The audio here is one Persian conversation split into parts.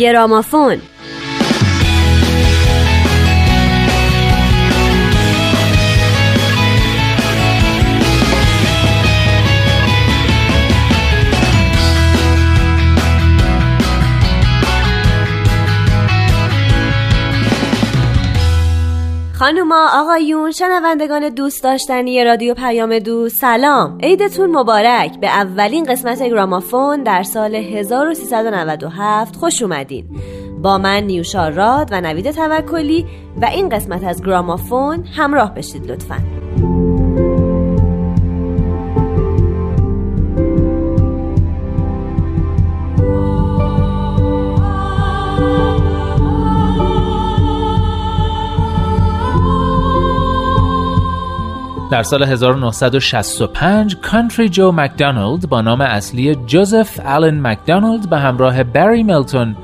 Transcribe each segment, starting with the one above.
گرامافون خانوما آقایون شنوندگان دوست داشتنی رادیو پیام دو سلام. عیدتون مبارک. به اولین قسمت گرامافون در سال 1397 خوش اومدین. با من نیوشا راد و نوید توکلی و این قسمت از گرامافون همراه بشید لطفاً. در سال 1965 کانتری جو مکدونالد با نام اصلی جوزف آلن مکدونالد به همراه بری ملتون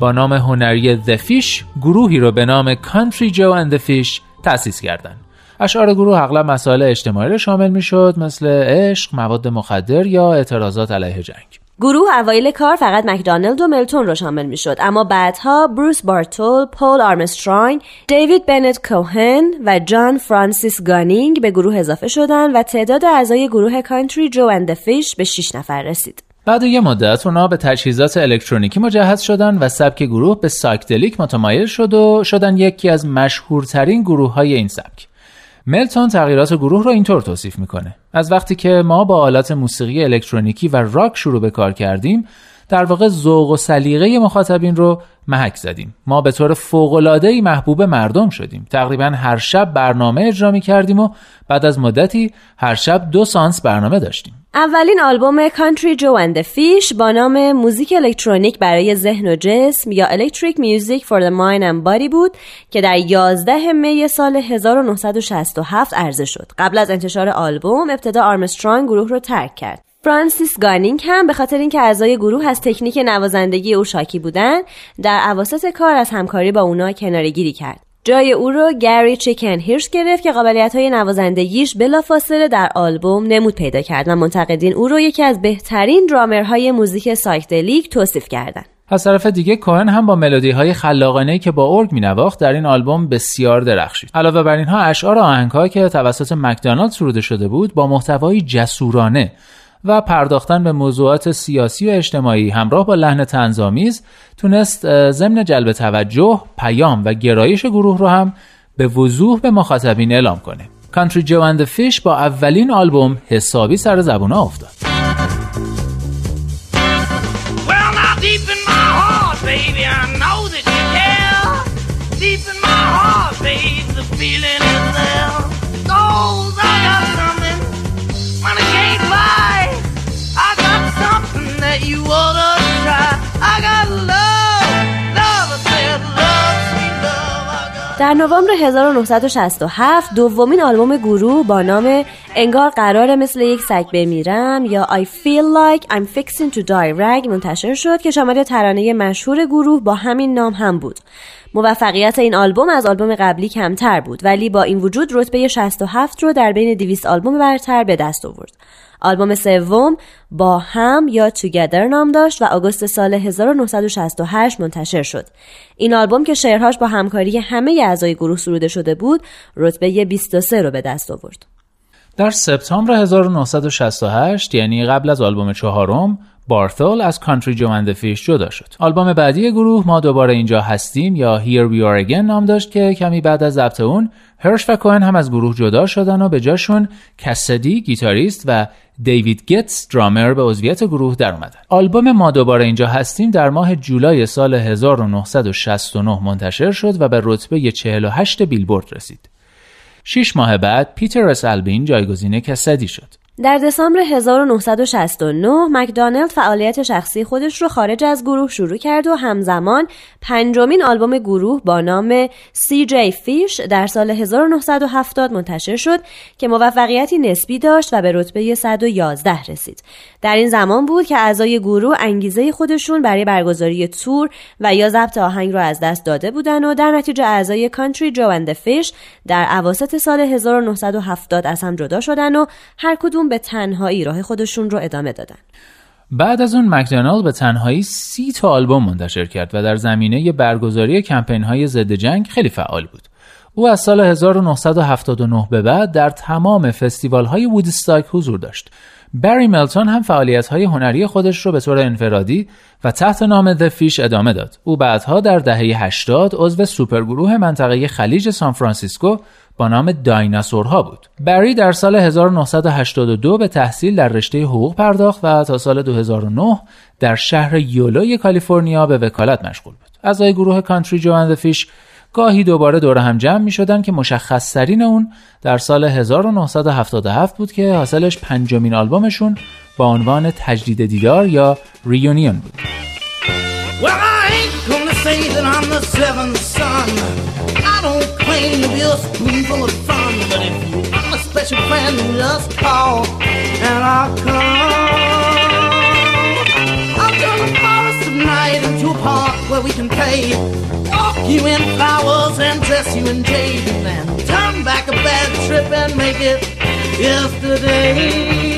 با نام هنری The Fish گروهی رو به نام Country Joe and The Fish تأسیس کردند. اشعار گروه اغلب مسائل اجتماعی رو شامل می شد مثل عشق، مواد مخدر یا اعتراضات علیه جنگ. گروه اوایل کار فقط مکدانلد و ملتون رو شامل می شد اما بعدها بروس بارتول، پول آرمسترانگ، دیوید بنت کوهن و جان فرانسیس گانینگ به گروه اضافه شدند و تعداد اعضای گروه Country Joe and The Fish به 6 نفر رسید. بعد یه مدت اونا به تجهیزات الکترونیکی مجهز شدن و سبک گروه به psychedelic متمایل شد و شدن یکی از مشهورترین گروه های این سبک. ملتون تغییرات گروه رو اینطور توصیف می‌کنه. از وقتی که ما با آلات موسیقی الکترونیکی و راک شروع به کار کردیم در واقع ذوق و سلیقه مخاطبین رو محک زدیم. ما به طور ای محبوب مردم شدیم. تقریبا هر شب برنامه اجرا می کردیم و بعد از مدتی هر شب دو سانس برنامه داشتیم. اولین آلبوم Country Joe and The Fish با نام موزیک الکترونیک برای ذهن و جسم یا Electric Music for the Mind and Body بود که در 11 می سال 1967 عرضه شد. قبل از انتشار آلبوم ابتدا آرمسترانگ گروه رو ترک کرد. فرانسیس گانینگ هم به خاطر اینکه اعضای گروه از تکنیک نوازندگی او شاکی بودن در اواسط کار از همکاری با اونا کناره گیری کرد. جای او رو گری چیکن هیرش گرفت که قابلیت های نوازندگیش بلافاصله در آلبوم نمود پیدا کرد و منتقدین او رو یکی از بهترین درامرهای موزیک psychedelic توصیف کردند. از طرف دیگه کوهن هم با ملودی های خلاقانه که با ارگ می نواخت در این آلبوم بسیار درخشید. علاوه بر اینها اشعار آهنگها که توسط مکدونالد سروده شده بود با محتوایی جسورانه و پرداختن به موضوعات سیاسی و اجتماعی همراه با لحن تنظامیز تونست ضمن جلب توجه، پیام و گرایش گروه رو هم به وضوح به مخاطبین اعلام کنه. کانتری جو اند فیش با اولین آلبوم حسابی سر زبون افتاد. در نوامبر 1967 دومین آلبوم گروه با نام انگار قرار مثل یک سگ بمیرم یا I feel like I'm fixing to die rag منتشر شد که شامل ترانه مشهور گروه با همین نام هم بود. موفقیت این آلبوم از آلبوم قبلی کمتر بود ولی با این وجود رتبه 67 رو در بین 200 آلبوم برتر به دست آورد. آلبوم سوم با هم یا توگدر نام داشت و آگوست سال 1968 منتشر شد. این آلبوم که شعرهاش با همکاری همه اعضای گروه سروده شده بود، رتبه 23 رو به دست آورد. در سپتامبر 1968 یعنی قبل از آلبوم چهارم بارتول از کانتری جو فیش جدا شد. آلبوم بعدی گروه ما دوباره اینجا هستیم یا Here We Are Again نام داشت که کمی بعد از ضبط اون هرش و کوهن هم از گروه جدا شدن و به جاشون کسدی گیتاریست و دیوید گتس درامر به عضویت گروه در اومدن. آلبوم ما دوباره اینجا هستیم در ماه جولای سال 1969 منتشر شد و به رتبه 48 بیلبورد رسید. شش ماه بعد پیتر اسالبین جایگزین کسدی شد. در دسامبر 1969 مکدانلد فعالیت شخصی خودش رو خارج از گروه شروع کرد و همزمان پنجمین آلبوم گروه با نام سی جی فیش در سال 1970 منتشر شد که موفقیتی نسبی داشت و به رتبه 111 رسید. در این زمان بود که اعضای گروه انگیزه خودشون برای برگزاری تور و یا ضبط آهنگ رو از دست داده بودن و در نتیجه اعضای کانتری جو اند فیش در اواسط سال 1970 از هم جدا شدن و هر کدوم به تنهایی راه خودشون رو ادامه دادن بعد از اون مکدونالد به تنهایی سی تا آلبوم منتشر کرد و در زمینه برگزاری کمپین های ضد جنگ خیلی فعال بود. او از سال 1979 به بعد در تمام فستیوال های وودستاک حضور داشت. بری ملتون هم فعالیت های هنری خودش رو به طور انفرادی و تحت نام The Fish ادامه داد. او بعدها در دهه 80 عضو سوپرگروه منطقه خلیج سان فرانسیسکو با نام دایناسورها بود. بری در سال 1982 به تحصیل در رشته حقوق پرداخت و تا سال 2009 در شهر یولوی کالیفرنیا به وکالت مشغول بود. اعضای گروه کانتری جو فیش گاهی دوباره دور هم جمع می شدن که مشخص ترین اون در سال 1977 بود که حاصلش پنجمین آلبومشون با عنوان تجدید دیدار یا ریونیون بود. You in flowers and dress you in and turn back a bad trip and make it yesterday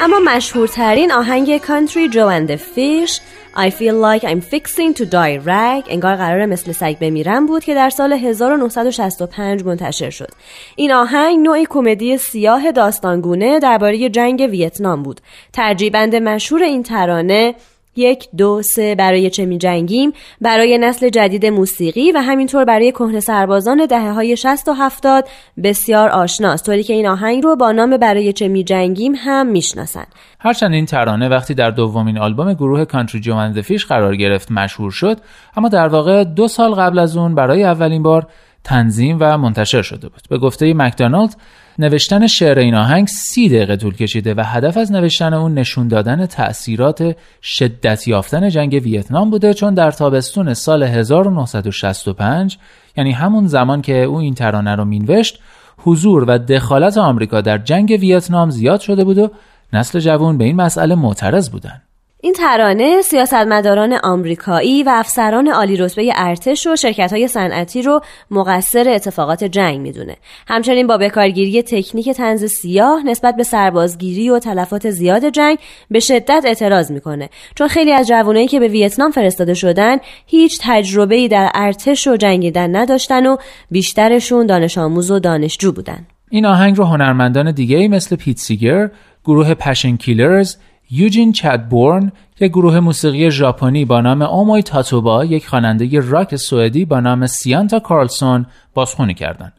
اما مشهورترین آهنگ کانتری جو اند فیش I feel like I'm fixing to die rag انگار قرار مثل سگ بمیرم بود که در سال 1965 منتشر شد. این آهنگ نوعی کمدی سیاه داستانگونه درباره جنگ ویتنام بود. ترجیبند مشهور این ترانه یک دو سه برای چه می جنگیم؟ برای نسل جدید موسیقی و همینطور برای کهنه سربازان دهه های 60 و 70 بسیار آشناست. طوری که این آهنگ رو با نام برای چه می جنگیم هم می‌شناسن هرچند این ترانه وقتی در دومین آلبوم گروه کانتری جو فیش قرار گرفت مشهور شد اما در واقع دو سال قبل از اون برای اولین بار تنظیم و منتشر شده بود. به گفته مکدونالد نوشتن شعر این آهنگ سی دقیقه طول کشیده و هدف از نوشتن اون نشون دادن تأثیرات شدت یافتن جنگ ویتنام بوده چون در تابستون سال 1965 یعنی همون زمان که او این ترانه رو مینوشت حضور و دخالت آمریکا در جنگ ویتنام زیاد شده بود و نسل جوان به این مسئله معترض بودن این ترانه سیاستمداران آمریکایی و افسران عالی رتبه ارتش و شرکت های صنعتی رو مقصر اتفاقات جنگ می‌دونه. همچنین با بکارگیری تکنیک تنز سیاه نسبت به سربازگیری و تلفات زیاد جنگ به شدت اعتراض می‌کنه. چون خیلی از جوانایی که به ویتنام فرستاده شدن هیچ تجربه ای در ارتش و جنگیدن نداشتن و بیشترشون دانش آموز و دانشجو بودن. این آهنگ رو هنرمندان دیگه مثل پیت سیگر، گروه پشن کیلرز یوجین چدبورن یک گروه موسیقی ژاپنی با نام اوموی تاتوبا یک خواننده راک سوئدی با نام سیانتا کارلسون بازخونی کردند.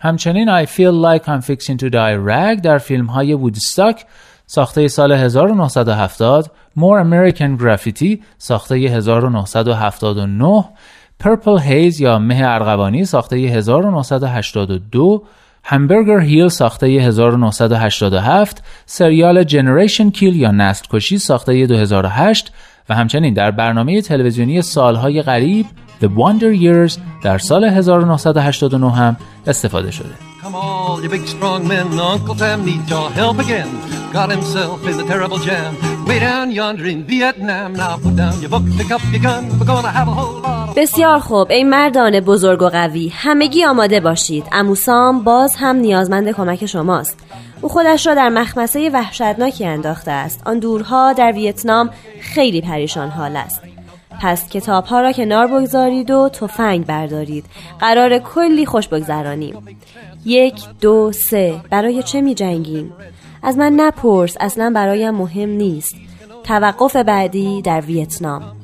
همچنین I Feel Like I'm Fixing to Die Rag در فیلم های وودستاک ساخته سال 1970 More American Graffiti ساخته 1979 Purple Haze یا مه ارغوانی ساخته 1982 همبرگر هیل ساخته 1987 سریال جنریشن کیل یا نسل کشی ساخته 2008 و همچنین در برنامه تلویزیونی سالهای غریب The Wonder Years در سال 1989 هم استفاده شده. Come all you big strong men, Uncle Sam needs your help again. Got himself in the terrible jam. Way down yonder in Vietnam. Now put down your book, pick up your gun. We're gonna have a whole lot. بسیار خوب. ای مردان بزرگ و قوی همگی آماده باشید. اموسام باز هم نیازمند کمک شماست. او خودش را در مخمسه وحشتناکی انداخته است. آن دورها در ویتنام خیلی پریشان حال است. پس کتاب ها را کنار بگذارید و تفنگ بردارید. قرار کلی خوش بگذرانیم. یک دو سه. برای چه می جنگیم؟ از من نپرس. اصلا برایم مهم نیست. توقف بعدی در ویتنام.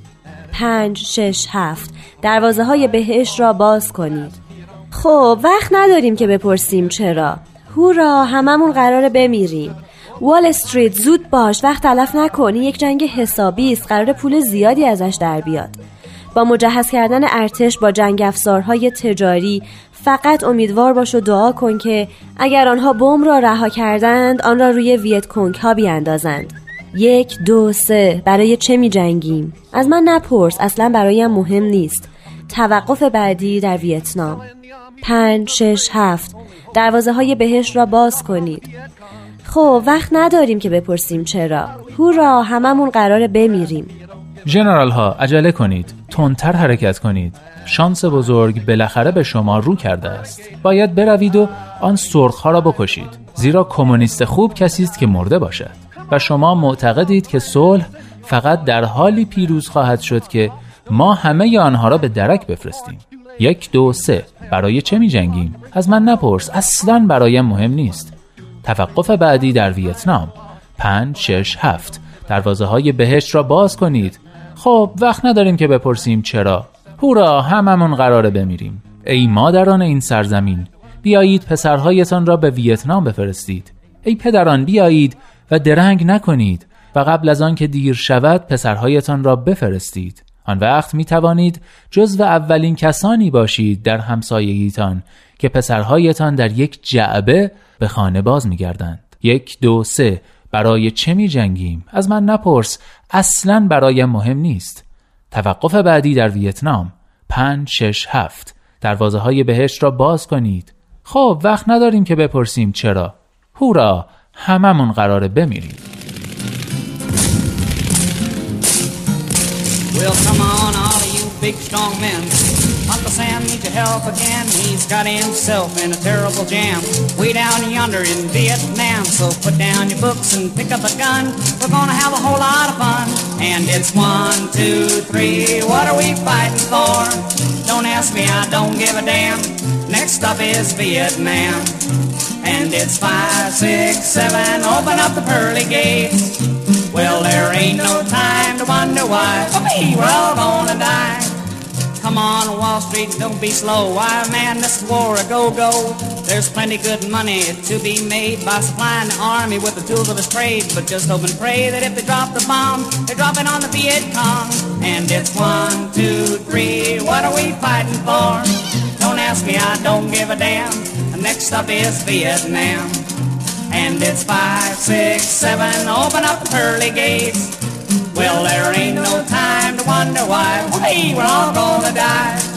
پنج شش هفت. دروازه های بهش را باز کنید. خب وقت نداریم که بپرسیم چرا. هورا هممون قراره بمیریم. وال استریت زود باش وقت تلف نکنی یک جنگ حسابی است قرار پول زیادی ازش در بیاد. با مجهز کردن ارتش با جنگ افزارهای تجاری فقط امیدوار باش و دعا کن که اگر آنها بم را رها کردند آن را روی ویت کنگ ها بیاندازند. یک دو سه. برای چه می جنگیم؟ از من نپرس. اصلا برایم مهم نیست. توقف بعدی در ویتنام. پنج شش هفت. دروازه های بهش را باز کنید. خب وقت نداریم که بپرسیم چرا. هورا هممون قرار بمیریم. جنرال ها عجله کنید. تندتر حرکت کنید. شانس بزرگ بالاخره به شما رو کرده است. باید بروید و آن سرخ ها را بکشید. زیرا کمونیست خوب کسی است که مرده باشد. و شما معتقدید که صلح فقط در حالی پیروز خواهد شد که ما همه آنها را به درک بفرستیم. یک دو سه. برای چه می جنگیم؟ از من نپرس. اصلا برایم مهم نیست. توقف بعدی در ویتنام. پنج شش هفت. دروازه های بهشت را باز کنید. خب وقت نداریم که بپرسیم چرا. هورا هممون قراره بمیریم. ای مادران این سرزمین بیایید پسرهایتان را به ویتنام بفرستید. ای پدران بیایید و درنگ نکنید و قبل از آن که دیر شود پسرهایتان را بفرستید. آن وقت می توانید جزو اولین کسانی باشید در همسایگیتان که پسرهایتان در یک جعبه به خانه باز می گردند. یک دو سه. برای چه می جنگیم؟ از من نپرس. اصلا برایم مهم نیست. توقف بعدی در ویتنام. پنج شش هفت. دروازه های بهشت را باز کنید. خب وقت نداریم که بپرسیم چرا. هورا! هممون قراره بمیریم Well, come on, all of you big strong men. Uncle Sam needs your help again. He's got himself in a terrible jam. Way down yonder in Vietnam. So put down your books and pick up a gun. We're gonna have a whole lot of fun. And it's one, two, three. What are we fighting for? Don't ask me, I don't give a damn. Next stop is Vietnam. It's five, six, seven. Open up the pearly gates. Well, there ain't no time to wonder why. We're all gonna die. Come on, Wall Street, don't be slow. Why, man, this war a go-go. There's plenty good money to be made by supplying the army with the tools of his trade. But just hope and pray that if they drop the bomb, they're dropping on the Viet Cong. And it's one, two, three. What are we fighting for? Don't ask me, I don't give a damn. Next up is Vietnam. And it's five, six, seven, open up the pearly gates. Well, there ain't no time to wonder why. We we're all gonna die.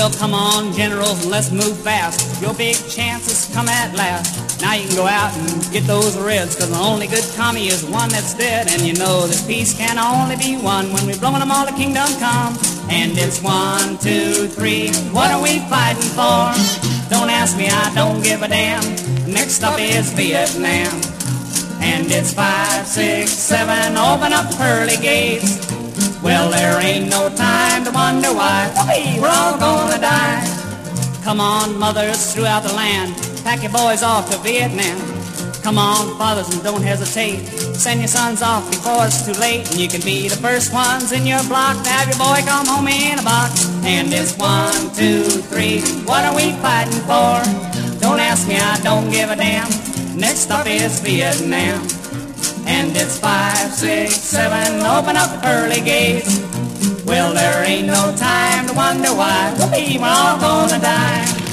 Well, come on, generals, and let's move fast. Your big chances come at last. Now you can go out and get those reds, cause the only good commie is one that's dead. And you know that peace can only be won when we've blown them all to kingdom come. And it's one, two, three, what are we fighting for? Don't ask me, I don't give a damn. Next up is Vietnam. And it's five, six, seven, open up pearly gates. Well, there ain't no time to wonder why we're all gonna die. Come on, mothers throughout the land, pack your boys off to Vietnam. Come on, fathers, and don't hesitate. Send your sons off before it's too late, and you can be the first ones in your block to have your boy come home in a box. And it's one, two, three. What are we fighting for? Don't ask me, I don't give a damn. Next stop is Vietnam. And it's five, six, seven, open up the pearly gates. Well, there ain't no time to wonder why we're all gonna die.